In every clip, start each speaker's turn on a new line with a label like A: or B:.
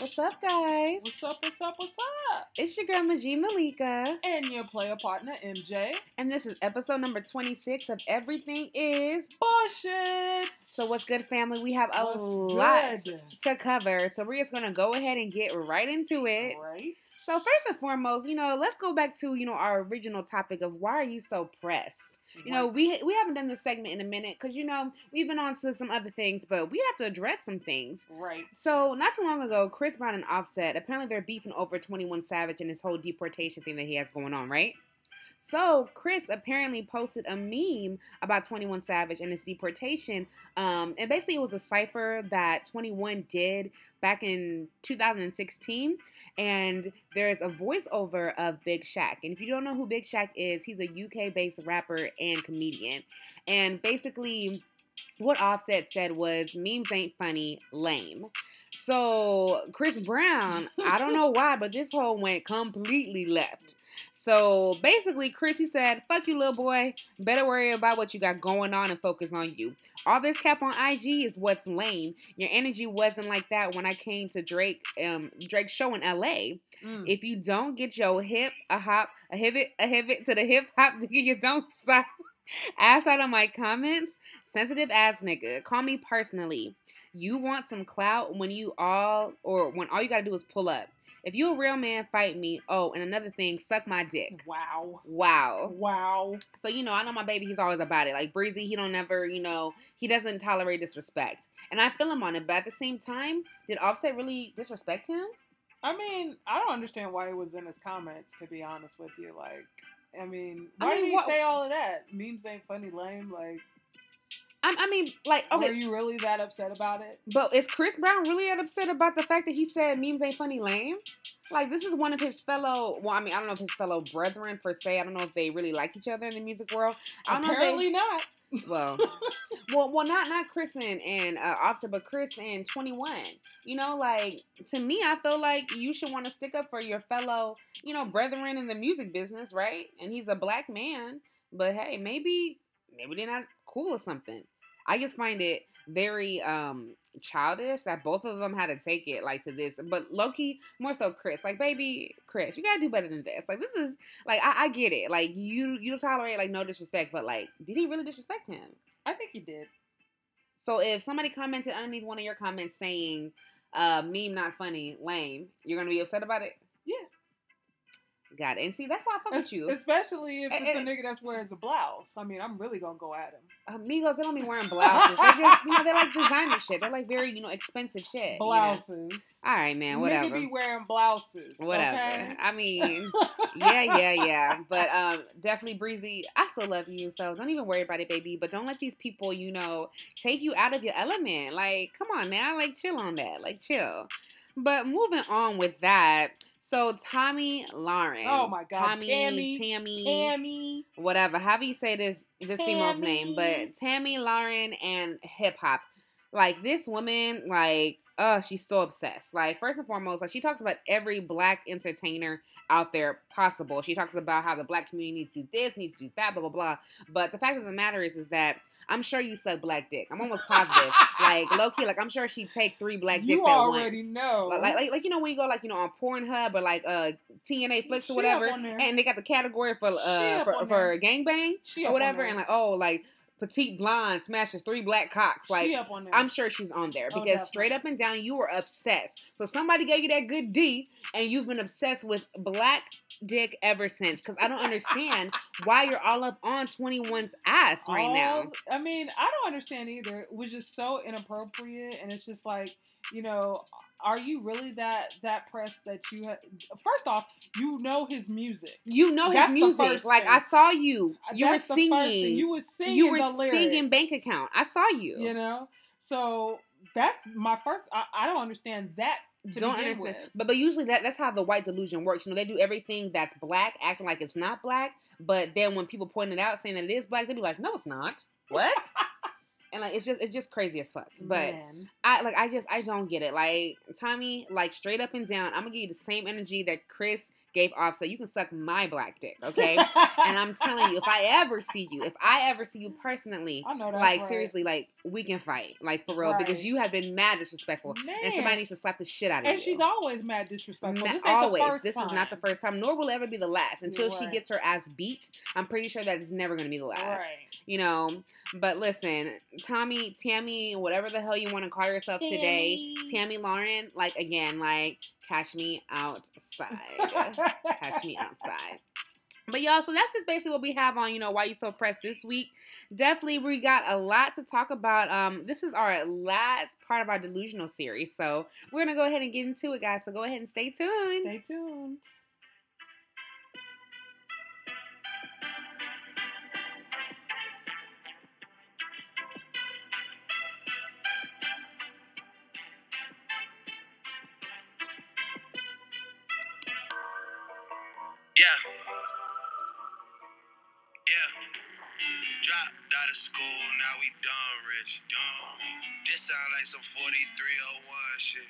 A: What's up, guys?
B: What's up, what's up, what's up?
A: It's your girl Majid Malika,
B: And your player partner, MJ.
A: and this is episode number 26 of Everything Is.
B: Bullshit!
A: So, what's good, family? We have a
B: What's
A: lot
B: good?
A: to cover, so we're just gonna go ahead and get right into it.
B: Right?
A: So, first and foremost, you know, let's go back to you know our original topic of why are you so pressed? You know, we we haven't done this segment in a minute because you know we've been on to some other things, but we have to address some things.
B: Right.
A: So, not too long ago, Chris Brown and Offset apparently they're beefing over 21 Savage and this whole deportation thing that he has going on, right? So, Chris apparently posted a meme about 21 Savage and his deportation. Um, and basically, it was a cipher that 21 did back in 2016. And there's a voiceover of Big Shaq. And if you don't know who Big Shaq is, he's a UK based rapper and comedian. And basically, what Offset said was memes ain't funny, lame. So Chris Brown, I don't know why, but this whole went completely left. So basically, Chrissy said, "Fuck you, little boy. Better worry about what you got going on and focus on you. All this cap on IG is what's lame. Your energy wasn't like that when I came to Drake, um, Drake's show in LA.
B: Mm.
A: If you don't get your hip, a hop, a pivot, a pivot to the hip hop, you don't stop. Ass out of my comments, sensitive ass nigga. Call me personally. You want some clout when you all, or when all you gotta do is pull up. If you a real man, fight me. Oh, and another thing, suck my dick.
B: wow.
A: Wow.
B: Wow.
A: So you know, I know my baby. He's always about it. Like Breezy, he don't never, you know, he doesn't tolerate disrespect, and I feel him on it. But at the same time, did Offset really disrespect him?
B: I mean, I don't understand why he was in his comments, to be honest with you. Like, I mean,
A: I
B: why
A: mean,
B: did he
A: what-
B: say all of that? Memes ain't funny, lame. Like,
A: I, I mean, like, okay,
B: were you really that upset about it?
A: But is Chris Brown really that upset about the fact that he said memes ain't funny lame? Like this is one of his fellow. Well, I mean, I don't know if his fellow brethren per se. I don't know if they really like each other in the music world. I don't
B: Apparently not.
A: know. If they, well, well, well, not not Chris and, and uh, Offset, but Chris and Twenty One. You know, like to me, I feel like you should want to stick up for your fellow, you know, brethren in the music business, right? And he's a black man, but hey, maybe maybe they're not cool or something. I just find it very um childish that both of them had to take it like to this but loki more so chris like baby chris you gotta do better than this like this is like i, I get it like you you tolerate like no disrespect but like did he really disrespect him
B: I think he did.
A: so if somebody commented underneath one of your comments saying uh meme not funny lame you're gonna be upset about it. Got it and see that's why i fuck with you
B: Especially if
A: Eh,
B: it's a
A: eh.
B: nigga that's wears a blouse. I mean, I'm really gonna go at him.
A: amigos they don't be wearing blouses they just you know they like designer shit they're like very you know expensive shit you know?
B: Blouses.
A: all right man whatever
B: Nigga be wearing blouses.
A: Whatever.
B: okay?
A: I mean, yeah, yeah, yeah. But um, definitely breezy. I still love you, so don't even worry about it, baby. But don't let these people, you know, take you out of your element. Like, come on now, like chill on that, like chill. But moving on with that. So Tomi Lahren.
B: Oh my God,
A: Tommy,
B: Tammy,
A: Tammy,
B: Tammy.
A: whatever. However you say this this female's name, but Tammy Lahren and hip hop. Like this woman, like, uh, she's so obsessed. Like, first and foremost, like she talks about every black entertainer out there possible. She talks about how the black community needs to do this, needs to do that, blah blah blah. But the fact of the matter is, is that I'm sure you suck black dick. I'm almost positive. like low key, like I'm sure she take three black dicks
B: you
A: at
B: already know.
A: Like, like, like, like, you know when you go like you know on Pornhub or like uh TNAFlix
B: She
A: or whatever, and they got the category for uh for, for gangbang or whatever, and like oh like petite blonde smashes three black cocks. Like
B: she up on there.
A: I'm sure she's on there
B: Oh,
A: because straight up and down you were obsessed. So somebody gave you that good D, and you've been obsessed with black dick ever since. Because I don't understand why you're all up on 21's ass right now.
B: I mean, I don't understand either. It was just so inappropriate, and it's just like, you know, are you really that that pressed that you? Ha- First off, you know his music.
A: You know his
B: That's the
A: music. Like
B: thing.
A: I saw you. Uh, you
B: That's
A: were
B: the first thing.
A: singing.
B: You was singing.
A: You were singing bank account. I saw you.
B: You know, so that's my first. I, I don't understand that.
A: Don't understand.
B: with.
A: But but usually that that's how the white delusion works. You know, they do everything that's black, acting like it's not black. But then when people point it out, saying that it is black, they be like, "No, it's not. What?" and like it's just it's just crazy as fuck. But
B: Man.
A: I like I just I don't get it. Like Tommy, like straight up and down, I'm gonna give you the same energy that Chris gave off. So you can suck my black dick, okay? and I'm telling you, if I ever see you, if I ever see you personally,
B: I know that's
A: like
B: right.
A: seriously, like we can fight, like for real, because you have been mad disrespectful, and somebody needs to slap the shit out of
B: And
A: you.
B: And she's always mad disrespectful.
A: Ma-
B: this
A: always.
B: The first
A: this is not the first time, nor will it ever be the last. Until
B: You're
A: she gets her ass beat, I'm pretty sure that it's never going to be the last.
B: Right.
A: You know, but listen, Tommy, Tammy, whatever the hell you want to call yourself today, Tammy Lahren, like again, like catch me outside. catch me outside. But y'all, so that's just basically what we have on, you know, why you so pressed this week. Definitely, we got a lot to talk about. Um, this is our last part of our delusional series, so we're gonna go ahead and get into it, guys. So go ahead and stay tuned.
B: Stay tuned.
C: We done rich. This sound like some 4301 shit.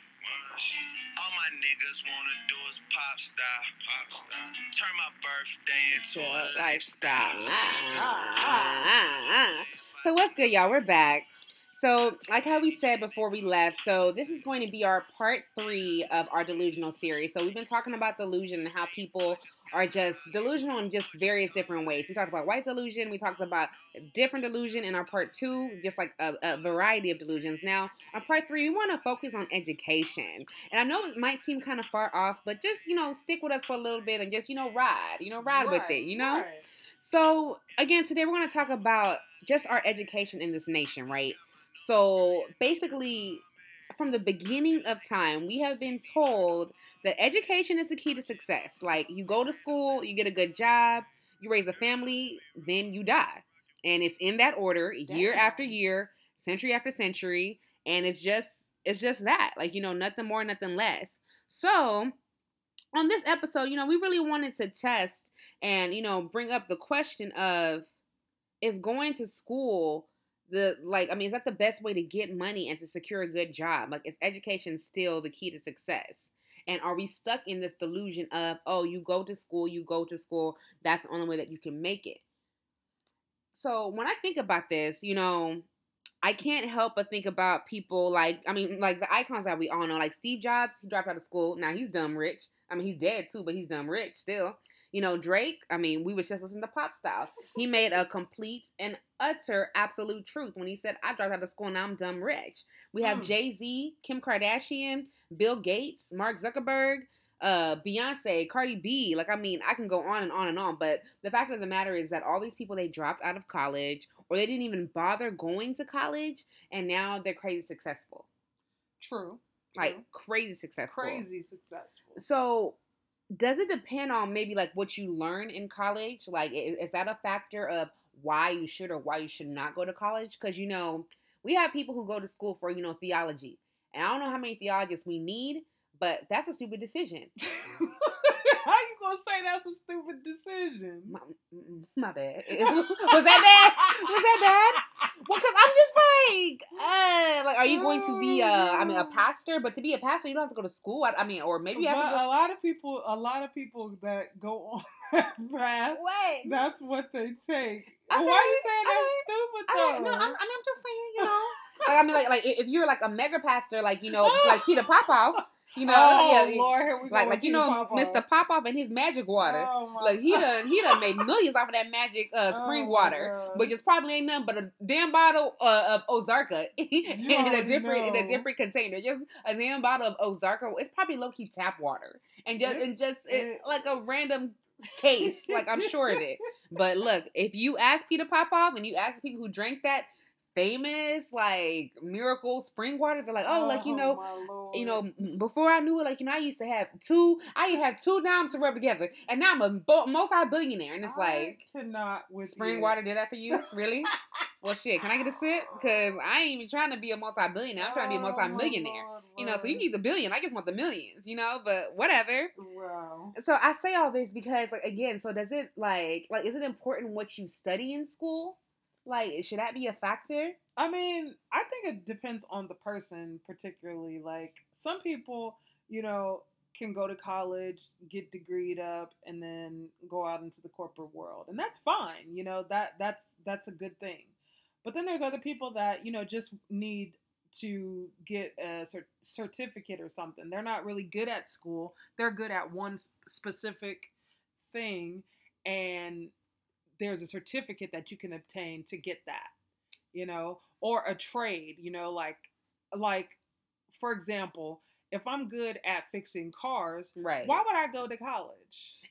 C: All my niggas wanna do is pop star. Turn my birthday into a lifestyle.
A: So what's good, y'all? We're back. So, like how we said before we left, so this is going to be our part three of our delusional series. So we've been talking about delusion and how people are just delusional in just various different ways. We talked about white delusion. We talked about different delusion in our part two, just like a, a variety of delusions. Now, on part three, we want to focus on education. And I know it might seem kind of far off, but just you know, stick with us for a little bit and just you know, ride, you know, ride with it, you know. So, again, today we're going to talk about just our education in this nation, right? So, basically, from the beginning of time, we have been told that education is the key to success. Like, you go to school, you get a good job, you raise a family, then you die. And it's in that order, year
B: Damn.
A: after year, century after century, and it's just it's just that. Like, you know, nothing more, nothing less. So, on this episode, you know, we really wanted to test and, you know, bring up the question of is going to school the like I mean, is that the best way to get money and to secure a good job? Like is education still the key to success? And are we stuck in this delusion of, oh, you go to school, you go to school, that's the only way that you can make it? So when I think about this, you know, I can't help but think about people like I mean, like the icons that we all know, like Steve Jobs, he dropped out of school. Now he's dumb rich. I mean, he's dead too, but he's dumb rich still. You know, Drake, I mean, we was just listening to Pop Style. He made a complete and utter absolute truth when he said, I dropped out of school, and I'm dumb rich. We have
B: Hmm.
A: Jay Z, Kim Kardashian, Bill Gates, Mark Zuckerberg, uh, Beyonce, Cardi B. Like, I mean, I can go on and on and on. But the fact of the matter is that all these people, they dropped out of college or they didn't even bother going to college and now they're crazy successful.
B: True.
A: Like,
B: True.
A: crazy successful.
B: Crazy successful.
A: So, does it depend on maybe like what you learn in college? Like, is, is that a factor of why you should or why you should not go to college? Because you know, we have people who go to school for you know theology, and I don't know how many theologians we need, but that's a stupid decision.
B: How you gonna say that's a stupid decision?
A: My, my bad. Was that bad? Was that bad? Well, because I'm just like, uh, like, are you going to be a, I mean, a pastor? But to be a pastor, you don't have to go to school. I, I mean, or maybe you have to
B: But
A: go.
B: a lot of people, a lot of people that go on that path,
A: What?
B: that's what they take.
A: Okay,
B: Why are you saying that's
A: okay.
B: stupid though?
A: no, I'm, I mean, I'm just saying, you know. like, I mean, like, like if you're like a mega pastor, like you know, like Peter Popoff, you know,
B: oh
A: yeah,
B: Lord,
A: like like you know,
B: Popoff.
A: Mr. Popoff and his magic water.
B: Oh,
A: like he done he done made millions off of that magic uh, spring
B: Oh,
A: water, which is probably ain't nothing but a damn bottle uh, of Ozarka in a different in a different container. Just a damn bottle of Ozarka. It's probably low key tap water, and just
B: It-
A: and just it- like a random case. like I'm sure of it. But look, if you ask Peter Popoff and you ask the people who drank that famous like miracle spring water, they're like, oh, like you
B: oh, know,
A: you know, before I knew it, like you know, I used to have two. I have two dimes to rub together, and now I'm a multi-billionaire, and it's
B: I
A: like
B: cannot with
A: spring
B: you.
A: water did that for you, really? well, shit, can I get a sip? Because I ain't even trying to be a multi-billionaire. I'm trying to be a
B: Oh,
A: multi-millionaire.
B: Lord,
A: You know, so you need the billion. I just want the millions. You know, but whatever.
B: Wow.
A: So I say all this because, like, again, so does it like, like, is it important what you study in school? Like, should that be a factor?
B: I mean, I think it depends on the person, particularly. Like some people, you know, can go to college, get degreed up, and then go out into the corporate world, and that's fine. You know that that's that's a good thing. But then there's other people that you know just need to get a cert- certificate or something. They're not really good at school. They're good at one specific thing, and there's a certificate that you can obtain to get that. You know, or a trade. You know, like like for example, if I'm good at fixing cars,
A: Right.
B: why would I go to college?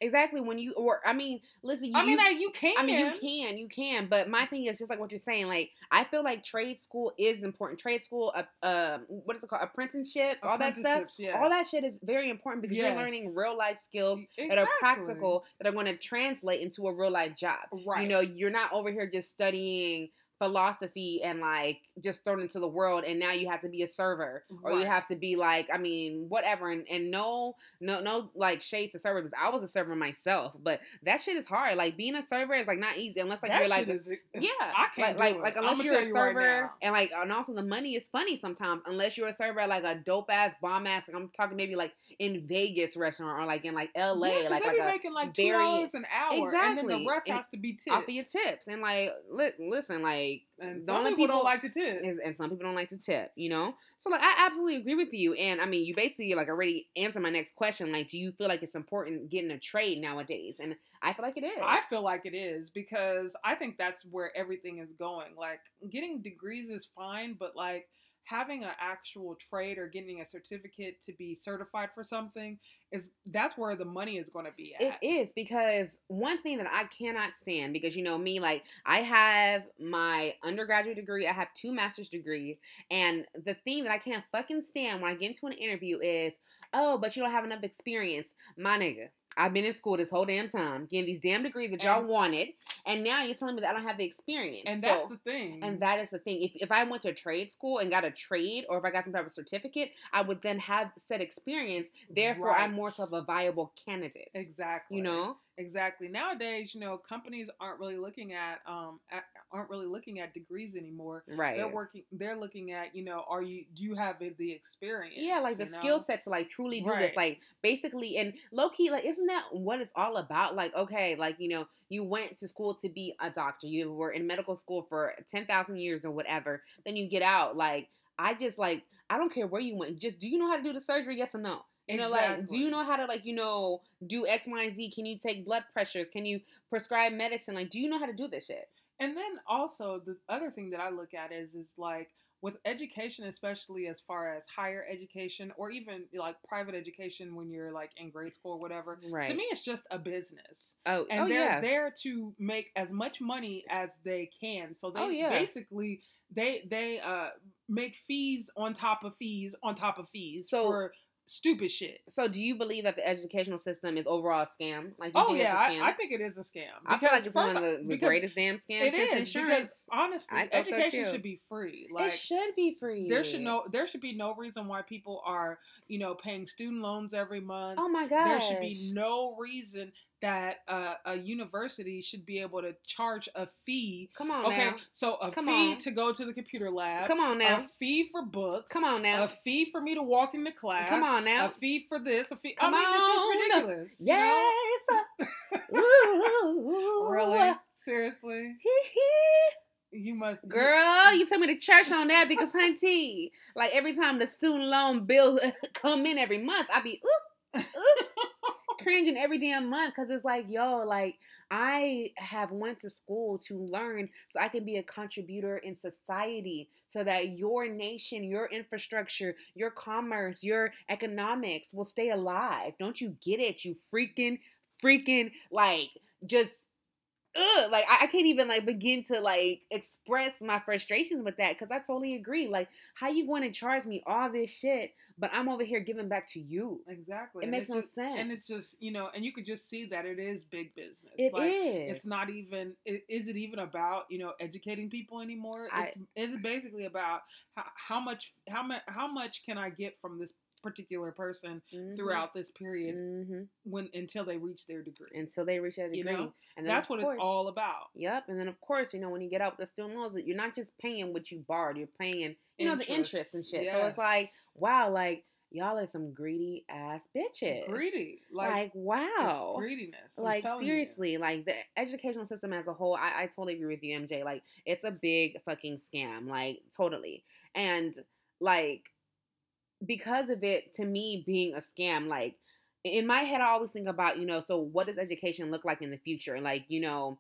A: Exactly. When you or I mean, listen. You,
B: I mean, I, you can.
A: I mean, you can, you can, but my thing is just like what you're saying. Like, I feel like trade school is important. Trade school, uh, uh what is it called? Apprenticeships, all that stuff.
B: Apprenticeships,
A: All that shit is very important because you're learning real life skills that are practical that are going to translate into a real life job.
B: Right.
A: You know, you're not over here just studying philosophy and like just thrown into the world and now you have to be a server or you have to be like i mean whatever and, and no no no like shade to server because i was a server myself but that shit is hard like being a server is like not easy unless like
B: that
A: you're like
B: is,
A: yeah,
B: I can't
A: like like, like unless you're a
B: you right
A: server
B: now.
A: and like and also the money is funny sometimes unless you're a server at like a dope ass bomb ass like I'm talking maybe like in Vegas restaurant or like in like L.A.
B: Yeah,
A: like like
B: making like two dollars an hour, exactly and then the rest
A: And
B: has to be tipped.
A: off of your tips and like li- listen like
B: And
A: the
B: some
A: only
B: people,
A: people
B: don't like to tip.
A: and, and some people don't like to tip, you know? So like I absolutely agree with you. And I mean you basically like already answered my next question. Like, do you feel like it's important getting a trade nowadays? And I feel like it is.
B: I feel like it is because I think that's where everything is going. Like getting degrees is fine, but like having an actual trade or getting a certificate to be certified for something is that's where the money is going to be
A: It
B: at.
A: is because one thing that I cannot stand because you know me, like I have my undergraduate degree, I have two master's degrees, and the thing that I can't fucking stand when I get into an interview is, oh, but you don't have enough experience, my nigga. I've been in school this whole damn time, getting these damn degrees that y'all
B: And-
A: wanted, and now you're telling me that I don't have the experience.
B: and
A: So-
B: that's the thing.
A: And that is the thing. If, if I went to trade school and got a trade, or if I got some type of certificate, I would then have said experience. Therefore, I'm more so of a viable candidate.
B: exactly.
A: You know,
B: Exactly. Nowadays, you know, companies aren't really looking at um at, aren't really looking at degrees anymore.
A: right?
B: They're working. They're looking at you know, are you do you have the experience?
A: Yeah, like the
B: know?
A: skill set to like truly do this, like basically, and low key, like isn't that what it's all about? Like, okay, like you know, you went to school to be a doctor, you were in medical school for ten thousand years or whatever, then you get out. Like, I just like I don't care where you went, just do you know how to do the surgery? Yes or no? You know, like, do you know how to like you know do X, Y, and Z? Can you take blood pressures? Can you prescribe medicine? Like, do you know how to do this shit?
B: And then also the other thing that I look at is is like with education, especially as far as higher education or even like private education when you're like in grade school or whatever.
A: Right.
B: To me, it's just a business,
A: Oh,
B: and
A: oh
B: they're
A: yeah.
B: there to make as much money as they can. So they
A: Oh, yeah.
B: basically they they uh make fees on top of fees on top of fees
A: So-
B: for stupid shit.
A: So, do you believe that the educational system is overall a scam? Like, do you
B: Oh
A: think
B: yeah,
A: it's a scam?
B: I, I think it is a scam.
A: I feel like
B: Because
A: it's one of the, the greatest damn scams
B: It
A: since
B: is
A: insurance.
B: because honestly,
A: I thought so,
B: education should be free. Like
A: it should be free.
B: there should no there should be no reason why people are you know paying student loans every month.
A: Oh my god!
B: there should be no reason that uh, a university should be able to charge a fee.
A: Come on
B: Okay,
A: now.
B: so a
A: Come
B: fee
A: on.
B: to go to the computer lab.
A: Come on now.
B: A fee for books.
A: Come on now.
B: A fee for me to walk into class.
A: Come on now.
B: A fee for this. A fee.
A: Come
B: I mean,
A: on.
B: just ridiculous. you know?
A: Yes. Ooh.
B: Really? Seriously? You must.
A: Girl, you took me to church on that because, hunty, like every time the student loan bill come in every month, I be oop, oop, cringing every damn month because it's like, yo, like I have went to school to learn so I can be a contributor in society so that your nation, your infrastructure, your commerce, your economics will stay alive. Don't you get it? You freaking, freaking, like, just ugh, like I, I can't even like begin to like express my frustrations with that because I totally agree. Like, how you going to charge me all this shit, but I'm over here giving back to you?
B: Exactly.
A: It
B: And
A: makes no
B: just-
A: sense.
B: And it's just you know, and you could just see that it is big business.
A: It
B: like,
A: is.
B: It's not even. i- Is it even about you know educating people anymore?
A: I-
B: It's it's basically about how, how much how much how much can I get from this particular person
A: Mhm.
B: throughout this period
A: Mhm.
B: when until they reach their degree.
A: until they reach
B: You
A: degree.
B: know?
A: and then
B: That's what
A: course-
B: it's all about.
A: Yep, and then of course, you know, when you get out with the student loans, you're not just paying what you borrowed, you're paying, you know, the interest and shit. So it's like, wow, like y'all are some greedy ass bitches.
B: Greedy,
A: Like,
B: like,
A: wow.
B: it's greediness. I'm
A: like
B: telling you.
A: seriously, like the educational system as a whole, I, I totally agree with you, MJ. Like it's a big fucking scam, like totally. And like because of it, to me being a scam, like in my head, I always think about, you know, so what does education look like in the future? And like, you know,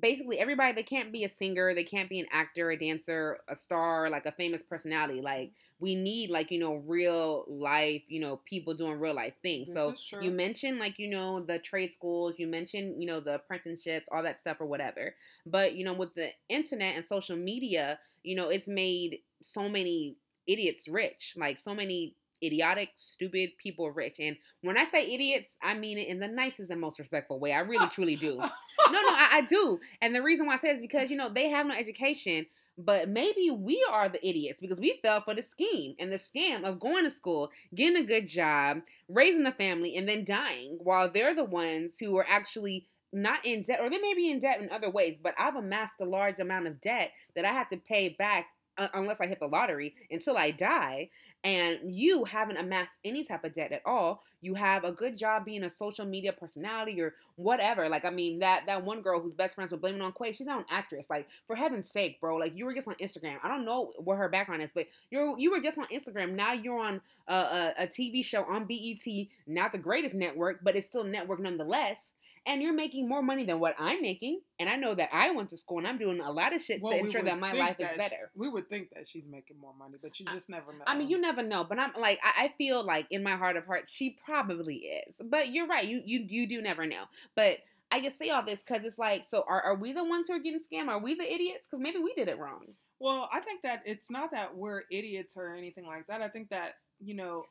A: basically everybody they can't be a singer, they can't be an actor, a dancer, a star, like a famous personality. Like mm-hmm. we need like, you know, real life, you know, people doing real life things.
B: This
A: so you mentioned like, you know, the trade schools, you mentioned, you know, the apprenticeships, all that stuff or whatever. But, you know, with the internet and social media, you know, it's made so many idiots rich, like so many idiotic, stupid people rich. And when I say idiots, I mean it in the nicest and most respectful way. I really truly do. No, no, I, I do. And the reason why I say it is because, you know, they have no education, but maybe we are the idiots because we fell for the scheme and the scam of going to school, getting a good job, raising a family, and then dying while they're the ones who are actually not in debt, or they may be in debt in other ways, but I've amassed a large amount of debt that I have to pay back unless I hit the lottery until I die. And you haven't amassed any type of debt at all. You have a good job being a social media personality or whatever. Like, I mean, that that one girl whose best friends were blaming on Quay, she's not an actress. Like, for heaven's sake, bro. Like, you were just on Instagram. I don't know what her background is, but you're you were just on Instagram. Now you're on a, a, a TV show on BET, not the greatest network, but it's still network nonetheless. And you're making more money than what I'm making. And I know that I went to school and I'm doing a lot of shit
B: Well,
A: to ensure that my life is
B: that she-
A: better.
B: we would think that she's making more money, but you just never know.
A: I mean, you never know, but I'm like, I, I feel like in my heart of hearts, she probably is. But you're right, you you you do never know. But I just say all this because it's like, so are, are we the ones who are getting scammed? Are we the idiots? Because maybe we did it wrong.
B: Well, I think that it's not that we're idiots or anything like that. I think that you know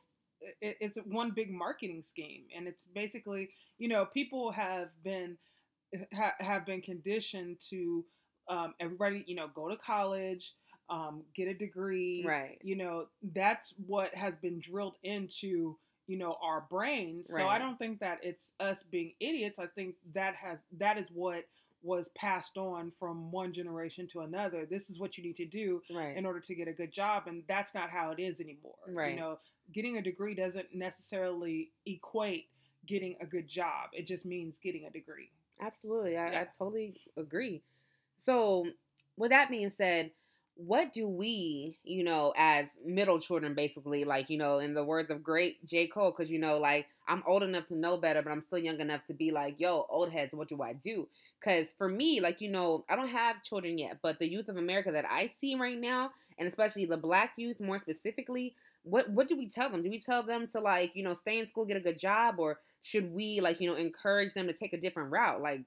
B: it's one big marketing scheme, and it's basically you know people have been ha, have been conditioned to um, everybody you know go to college, um, get a degree,
A: Right.
B: You know that's what has been drilled into you know our brains. So I don't think that it's us being idiots. I think that has that is what was passed on from one generation to another. This is what you need to do
A: Right.
B: in order to get a good job and that's not how it is anymore
A: Right.
B: you know getting a degree doesn't necessarily equate getting a good job it just means getting a degree
A: Absolutely. I, I totally agree. So, with that being said, what do we, you know, as middle children, basically, like, you know, in the words of great J. Cole, because, you know, like, I'm old enough to know better, but I'm still young enough to be like, yo, old heads, what do I do? Because for me, like, you know, I don't have children yet, but the youth of America that I see right now, and especially the black youth more specifically, what what do we tell them? Do we tell them to like, you know, stay in school, get a good job, or should we like, you know, encourage them to take a different route? Like,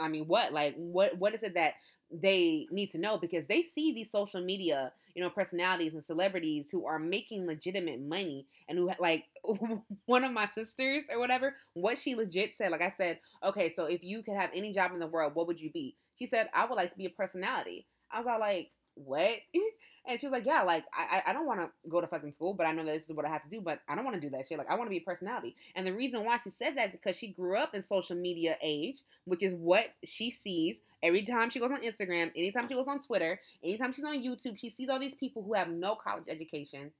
A: I mean, what? Like, what what is it that they need to know? Because they see these social media, you know, personalities and celebrities who are making legitimate money and who like one of my sisters or whatever, what she legit said, like I said, okay, so if you could have any job in the world, what would you be? She said, I would like to be a personality. I was all like, what? And she was like, yeah, like I I- don't want to go to fucking school, but I know that this is what I have to do, but I don't want to do that shit. Like I want to be a personality. And the reason why she said that is because she grew up in social media age, which is what she sees every time she goes on Instagram, anytime she goes on Twitter, anytime she's on YouTube, she sees all these people who have no college education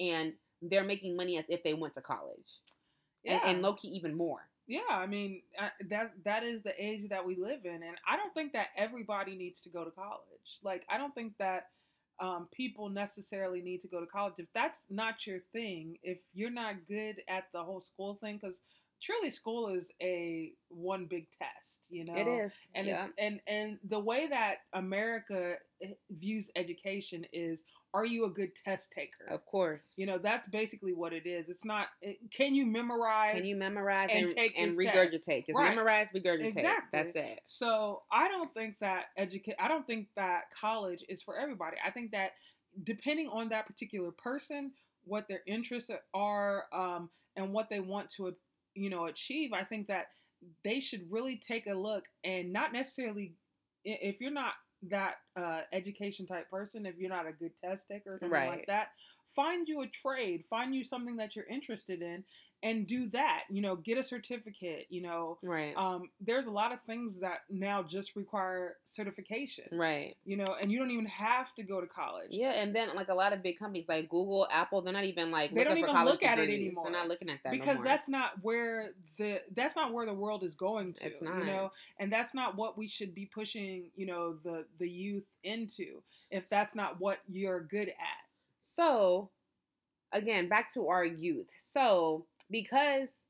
A: and they're making money as if they went to college. And, and low key even more.
B: Yeah i mean I, that that is the age that we live in and i don't think that everybody needs to go to college like i don't think that um, people necessarily need to go to college if that's not your thing if you're not good at the whole school thing because truly school is a one big test you know
A: It is.
B: and
A: yeah.
B: it's and and the way that america eh, views education is are you a good test taker
A: of course.
B: you know that's basically what it is it's not it, can you memorize
A: Can you memorize
B: and
A: and,
B: take
A: and regurgitate?
B: test.
A: Just
B: Right.
A: memorize, regurgitate.
B: Exactly.
A: That's it.
B: so i don't think that educate i don't think that college is for everybody i think that depending on that particular person what their interests are um, and what they want to you know achieve i think that they should really take a look and not necessarily if you're not that uh, education type person if you're not a good test taker or something
A: Right.
B: like that find you a trade, find you something that you're interested in, and do that. You know, get a certificate. You know,
A: Right.
B: um, there's a lot of things that now just require certification.
A: right.
B: You know, and you don't even have to go to college.
A: Yeah, and then like a lot of big companies like Google, Apple, they're not even like
B: They don't even look at it anymore.
A: They're not looking at that no
B: because
A: more.
B: that's not where the that's not where the world is going to
A: It's not.
B: you know and that's not what we should be pushing you know the the youth into if that's not what you're good at
A: So, again, back to our youth. So, because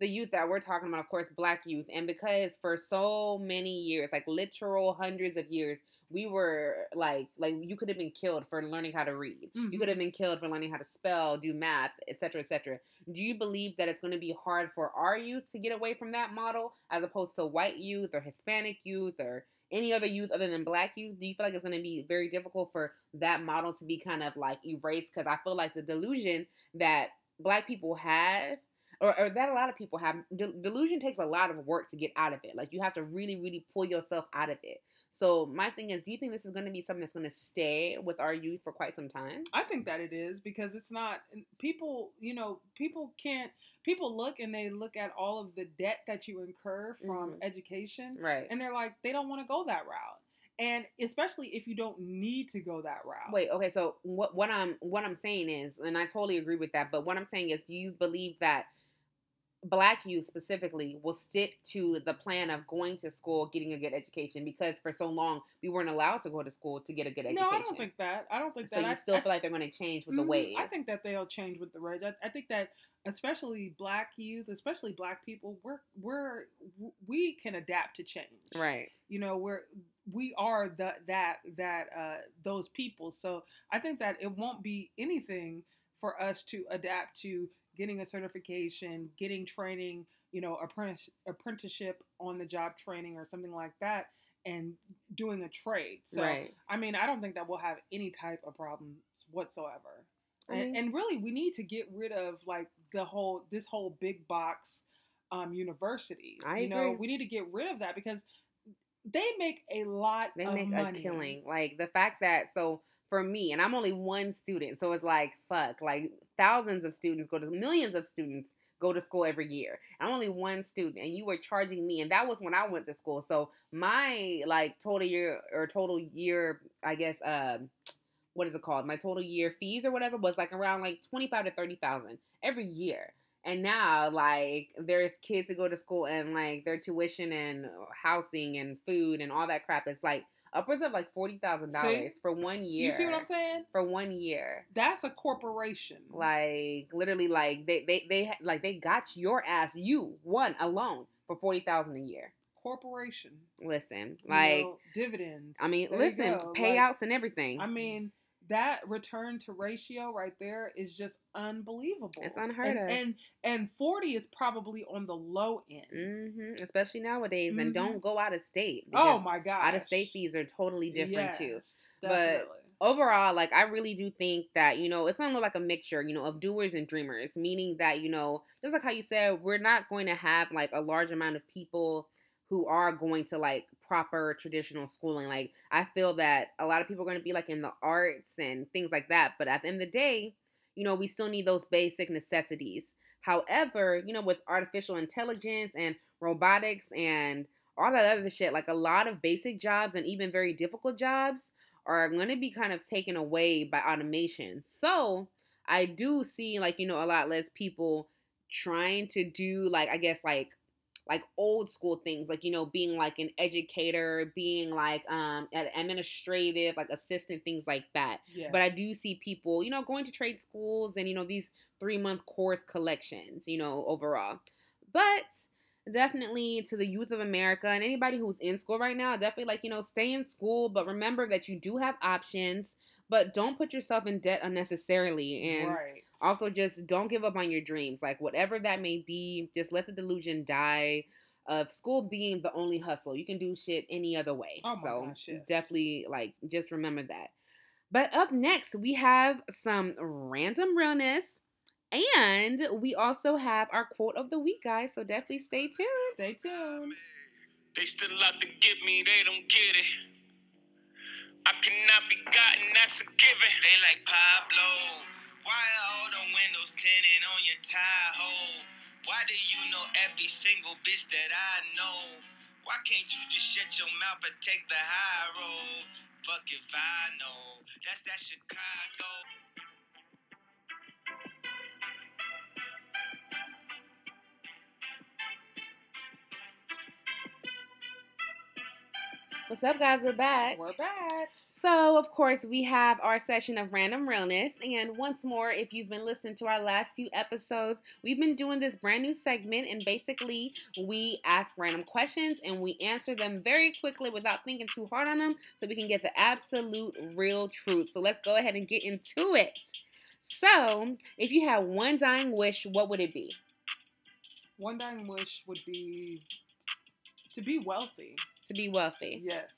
A: the youth that we're talking about, of course, black youth, and because for so many years, like literal hundreds of years, we were like, like you could have been killed for learning how to read. You
B: Mhm.
A: could have been killed for learning how to spell, do math, etc., etc. Do you believe that it's going to be hard for our youth to get away from that model, as opposed to white youth or Hispanic youth or any other youth other than black youth? Do you feel like it's going to be very difficult for that model to be kind of like erased? Because I feel like the delusion that black people have, or, or that a lot of people have, de- delusion takes a lot of work to get out of it. Like you have to really, really pull yourself out of it. So my thing is, do you think this is going to be something that's going to stay with our youth for quite some time?
B: i think that it is because it's not people you know people can't people look and they look at all of the debt that you incur from
A: Mhm.
B: education
A: Right.
B: and they're like they don't want to go that route and especially if you don't need to go that route
A: Wait, okay, so what what I'm what I'm saying is, and I totally agree with that, but what I'm saying is, do you believe that black youth specifically will stick to the plan of going to school, getting a good education? Because for so long we weren't allowed to go to school to get a good education.
B: no i don't think that i don't think
A: so.
B: that So
A: You
B: I,
A: still
B: I,
A: feel like they're going to change with the
B: Mhm.
A: wave.
B: I think that they'll change with the rage. I, I think that especially black youth, especially black people, we're we're we can adapt to change.
A: right.
B: You know, we're we are the that that uh those people. So I think that it won't be anything for us to adapt to getting a certification, getting training, you know, apprentice apprenticeship on the job training or something like that and doing a trade. So
A: right.
B: I mean, I don't think that we'll have any type of problems whatsoever.
A: I
B: And, and really, we need to get rid of like the whole this whole big box um, universities.
A: I
B: you know,
A: agree.
B: we need to get rid of that because they make a lot
A: They make
B: money.
A: a killing. Like the fact that so for me, and I'm only one student, so it's like fuck, like thousands of students go to millions of students go to school every year. I'm only one student, and you were charging me, and that was when I went to school. So my like total year or total year, I guess, um, what is it called? My total year fees or whatever was like around like twenty five to thirty thousand every year. And now, like, there's kids that go to school and like their tuition and uh, housing and food and all that crap is like upwards of like forty thousand dollars for one year.
B: You see what I'm saying?
A: For one year,
B: That's a corporation.
A: like literally, like they they they like they got your ass, you one alone for forty thousand a year.
B: corporation.
A: Listen,
B: you
A: like
B: know, dividends.
A: I mean,
B: There
A: listen,
B: go. Like,
A: payouts and everything.
B: I mean, that return to ratio right there is just unbelievable.
A: It's unheard
B: and,
A: of.
B: And and forty is probably on the low end.
A: hmm especially nowadays, and
B: Mhm.
A: don't go out of state.
B: Oh my god!
A: out of state fees are totally different too.
B: Yes,
A: But- overall, like I really do think that you know it's gonna look like a mixture, you know, of doers and dreamers. Meaning that you know, just like how you said, we're not going to have like a large amount of people who are going to like proper traditional schooling. Like I feel that a lot of people are going to be like in the arts and things like that. But at the end of the day, you know, we still need those basic necessities. However, you know, with artificial intelligence and robotics and all that other shit, like a lot of basic jobs and even very difficult jobs are going to be kind of taken away by automation. So I do see like, you know, a lot less people trying to do like, I guess, like, like old school things like you know being like an educator being like um an administrative like assistant things like that but I do see people, you know, going to trade schools and, you know, these three month course collections, you know, overall. But definitely to the youth of America and anybody who's in school right now, definitely like, you know, stay in school, but remember that you do have options, but don't put yourself in debt unnecessarily. And
B: right.
A: Also just don't give up on your dreams. Like, whatever that may be, just let the delusion die. Of school being the only hustle, you can do shit any other way.
B: Oh my
A: so
B: gosh, yes.
A: definitely, like, just remember that. But up next, we have some random realness. And we also have our quote of the week, guys. So definitely stay tuned.
B: Stay tuned.
C: They still out to get me, they don't get it. I cannot be gotten, that's a given. They like Pablo, Why are all the windows tinted on your tie hole? Why do you know every single bitch that I know? Why can't you just shut your mouth and take the high road? Fuck if I know. That's that Chicago.
A: What's up, guys? We're back.
B: We're back.
A: So, of course, we have our session of random realness. And once more, if you've been listening to our last few episodes, we've been doing this brand new segment. And basically, we ask random questions and we answer them very quickly without thinking too hard on them so we can get the absolute real truth. So, let's go ahead and get into it. So, if you had one dying wish, what would it be?
B: One dying wish would be to be wealthy.
A: To be wealthy.
B: Yes.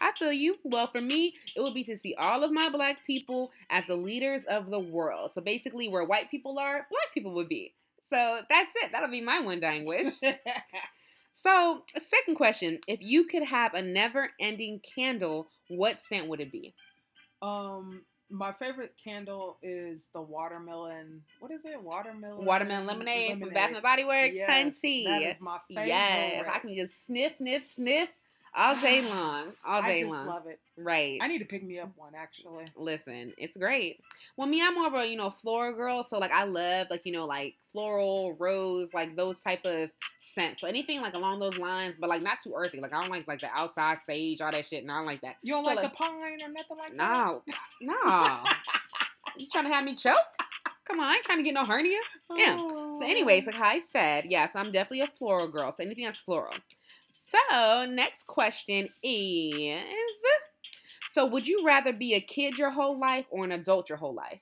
A: I feel you. Well, for me, it would be to see all of my black people as the leaders of the world. So basically, where white people are, black people would be. So that's it. That'll be my one dying wish. so, second question If you could have a never ending candle, what scent would it be?
B: um, my favorite candle is the watermelon. What is it? Watermelon.
A: Watermelon lemonade, from Bath and Body Works,
B: Yes,
A: fancy.
B: That is my favorite.
A: Yes, I can just sniff, sniff, sniff all day long. All day I
B: just
A: long.
B: love it.
A: right.
B: I need to pick me up one actually.
A: Listen, it's great. Well, me, I'm more of a you know floral girl, so like I love like you know like floral, rose, like those type of scents. So anything like along those lines, but like not too earthy. Like I don't like like the outside sage, all that shit. No, I don't like that.
B: You don't
A: So,
B: like,
A: like-
B: the pine or nothing like that?
A: No, no. you trying to have me choke? Come on, I ain't trying to get no hernia. Yeah.
B: Oh.
A: So, anyways, oh. like I said, yes, I'm definitely a floral girl. So anything that's floral. So next question is: So would you rather be a kid your whole life or an adult your whole life?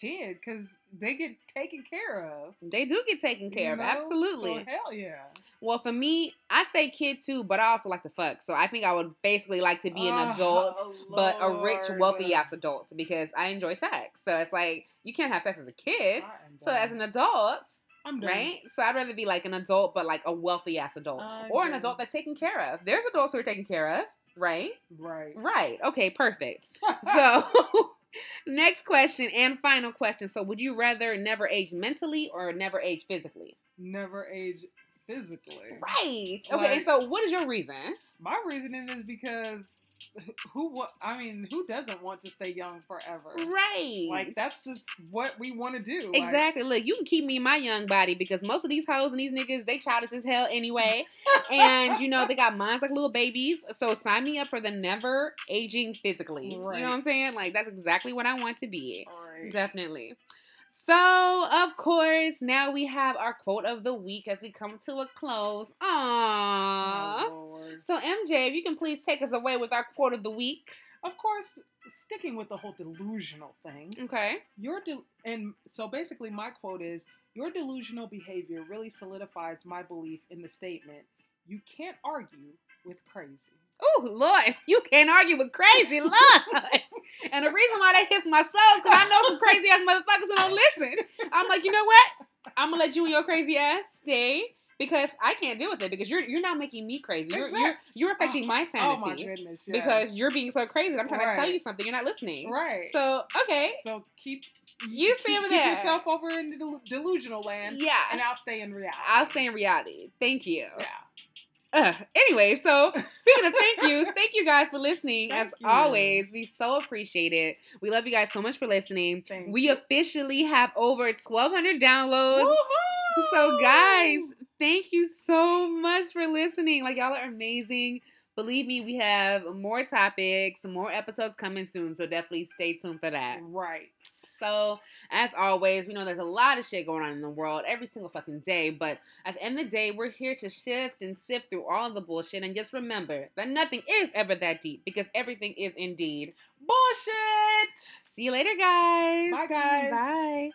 B: kid, because they get taken care of.
A: They do get taken care
B: you
A: of, absolutely.
B: So hell yeah.
A: Well, for me, I say kid too, but I also like to fuck. So I think I would basically like to be an
B: Oh,
A: adult, but a rich, wealthy ass adult because I enjoy sex. So it's like you can't have sex as a kid. So as an adult,
B: I'm done.
A: right? So I'd rather be like an adult, but like a wealthy ass adult,
B: I'm
A: or an adult that's taken care of. There's adults who are taken care of, right?
B: Right.
A: Right. Okay. Perfect. So, next question and final question. So, would you rather never age mentally or never age physically?
B: never age physically.
A: Right. Okay. and so, what is your reason?
B: My reasoning is because who wa- I mean, who doesn't want to stay young forever?
A: Right.
B: Like that's just what we want to do. Like,
A: Exactly. Look, you can keep me in my young body because most of these hoes and these niggas, they childish as hell anyway. and you know, they got minds like little babies. So sign me up for the never aging physically. You know what I'm saying? Like that's exactly what I want to be.
B: Alright.
A: Definitely. So, of course, now we have our quote of the week as we come to a close. Aww.
B: Oh,
A: So, MJ, if you can please take us away with our quote of the week.
B: Of course, sticking with the whole delusional thing,
A: Okay.
B: your de- and so basically my quote is your delusional behavior really solidifies my belief in the statement you can't argue with crazy.
A: Oh, Lord, you can't argue with crazy, Lord. and the reason why that hits my soul is because I know some crazy ass motherfuckers who don't listen. I'm like, you know what? I'm gonna let you and your crazy ass stay because I can't deal with it because you're you're not making me crazy. You're you're, you're affecting my sanity
B: Oh my goodness!
A: because you're being so crazy. I'm trying to tell you something. You're not listening.
B: right.
A: So okay,
B: So keep
A: You stay
B: keep,
A: over
B: keep
A: there.
B: yourself over in the del- delusional land,
A: yeah,
B: and I'll stay in reality.
A: I'll stay in reality. Thank you.
B: Yeah.
A: Uh, anyway, so speaking of thank yous, thank you guys for listening.
B: Thank
A: As
B: you.
A: always, we so appreciate it. We love you guys so much for listening.
B: Thank
A: we
B: you.
A: officially have over 1,200 downloads.
B: Woohoo!
A: So, guys, thank you so much for listening. Like, y'all are amazing. Believe me, we have more topics, more episodes coming soon. So, definitely stay tuned for that.
B: right.
A: So, as always, we know there's a lot of shit going on in the world every single fucking day. But at the end of the day, we're here to shift and sift through all of the bullshit. And just remember that nothing is ever that deep because everything is indeed.
B: Bullshit.
A: See you later, guys.
B: Bye, guys.
A: Bye.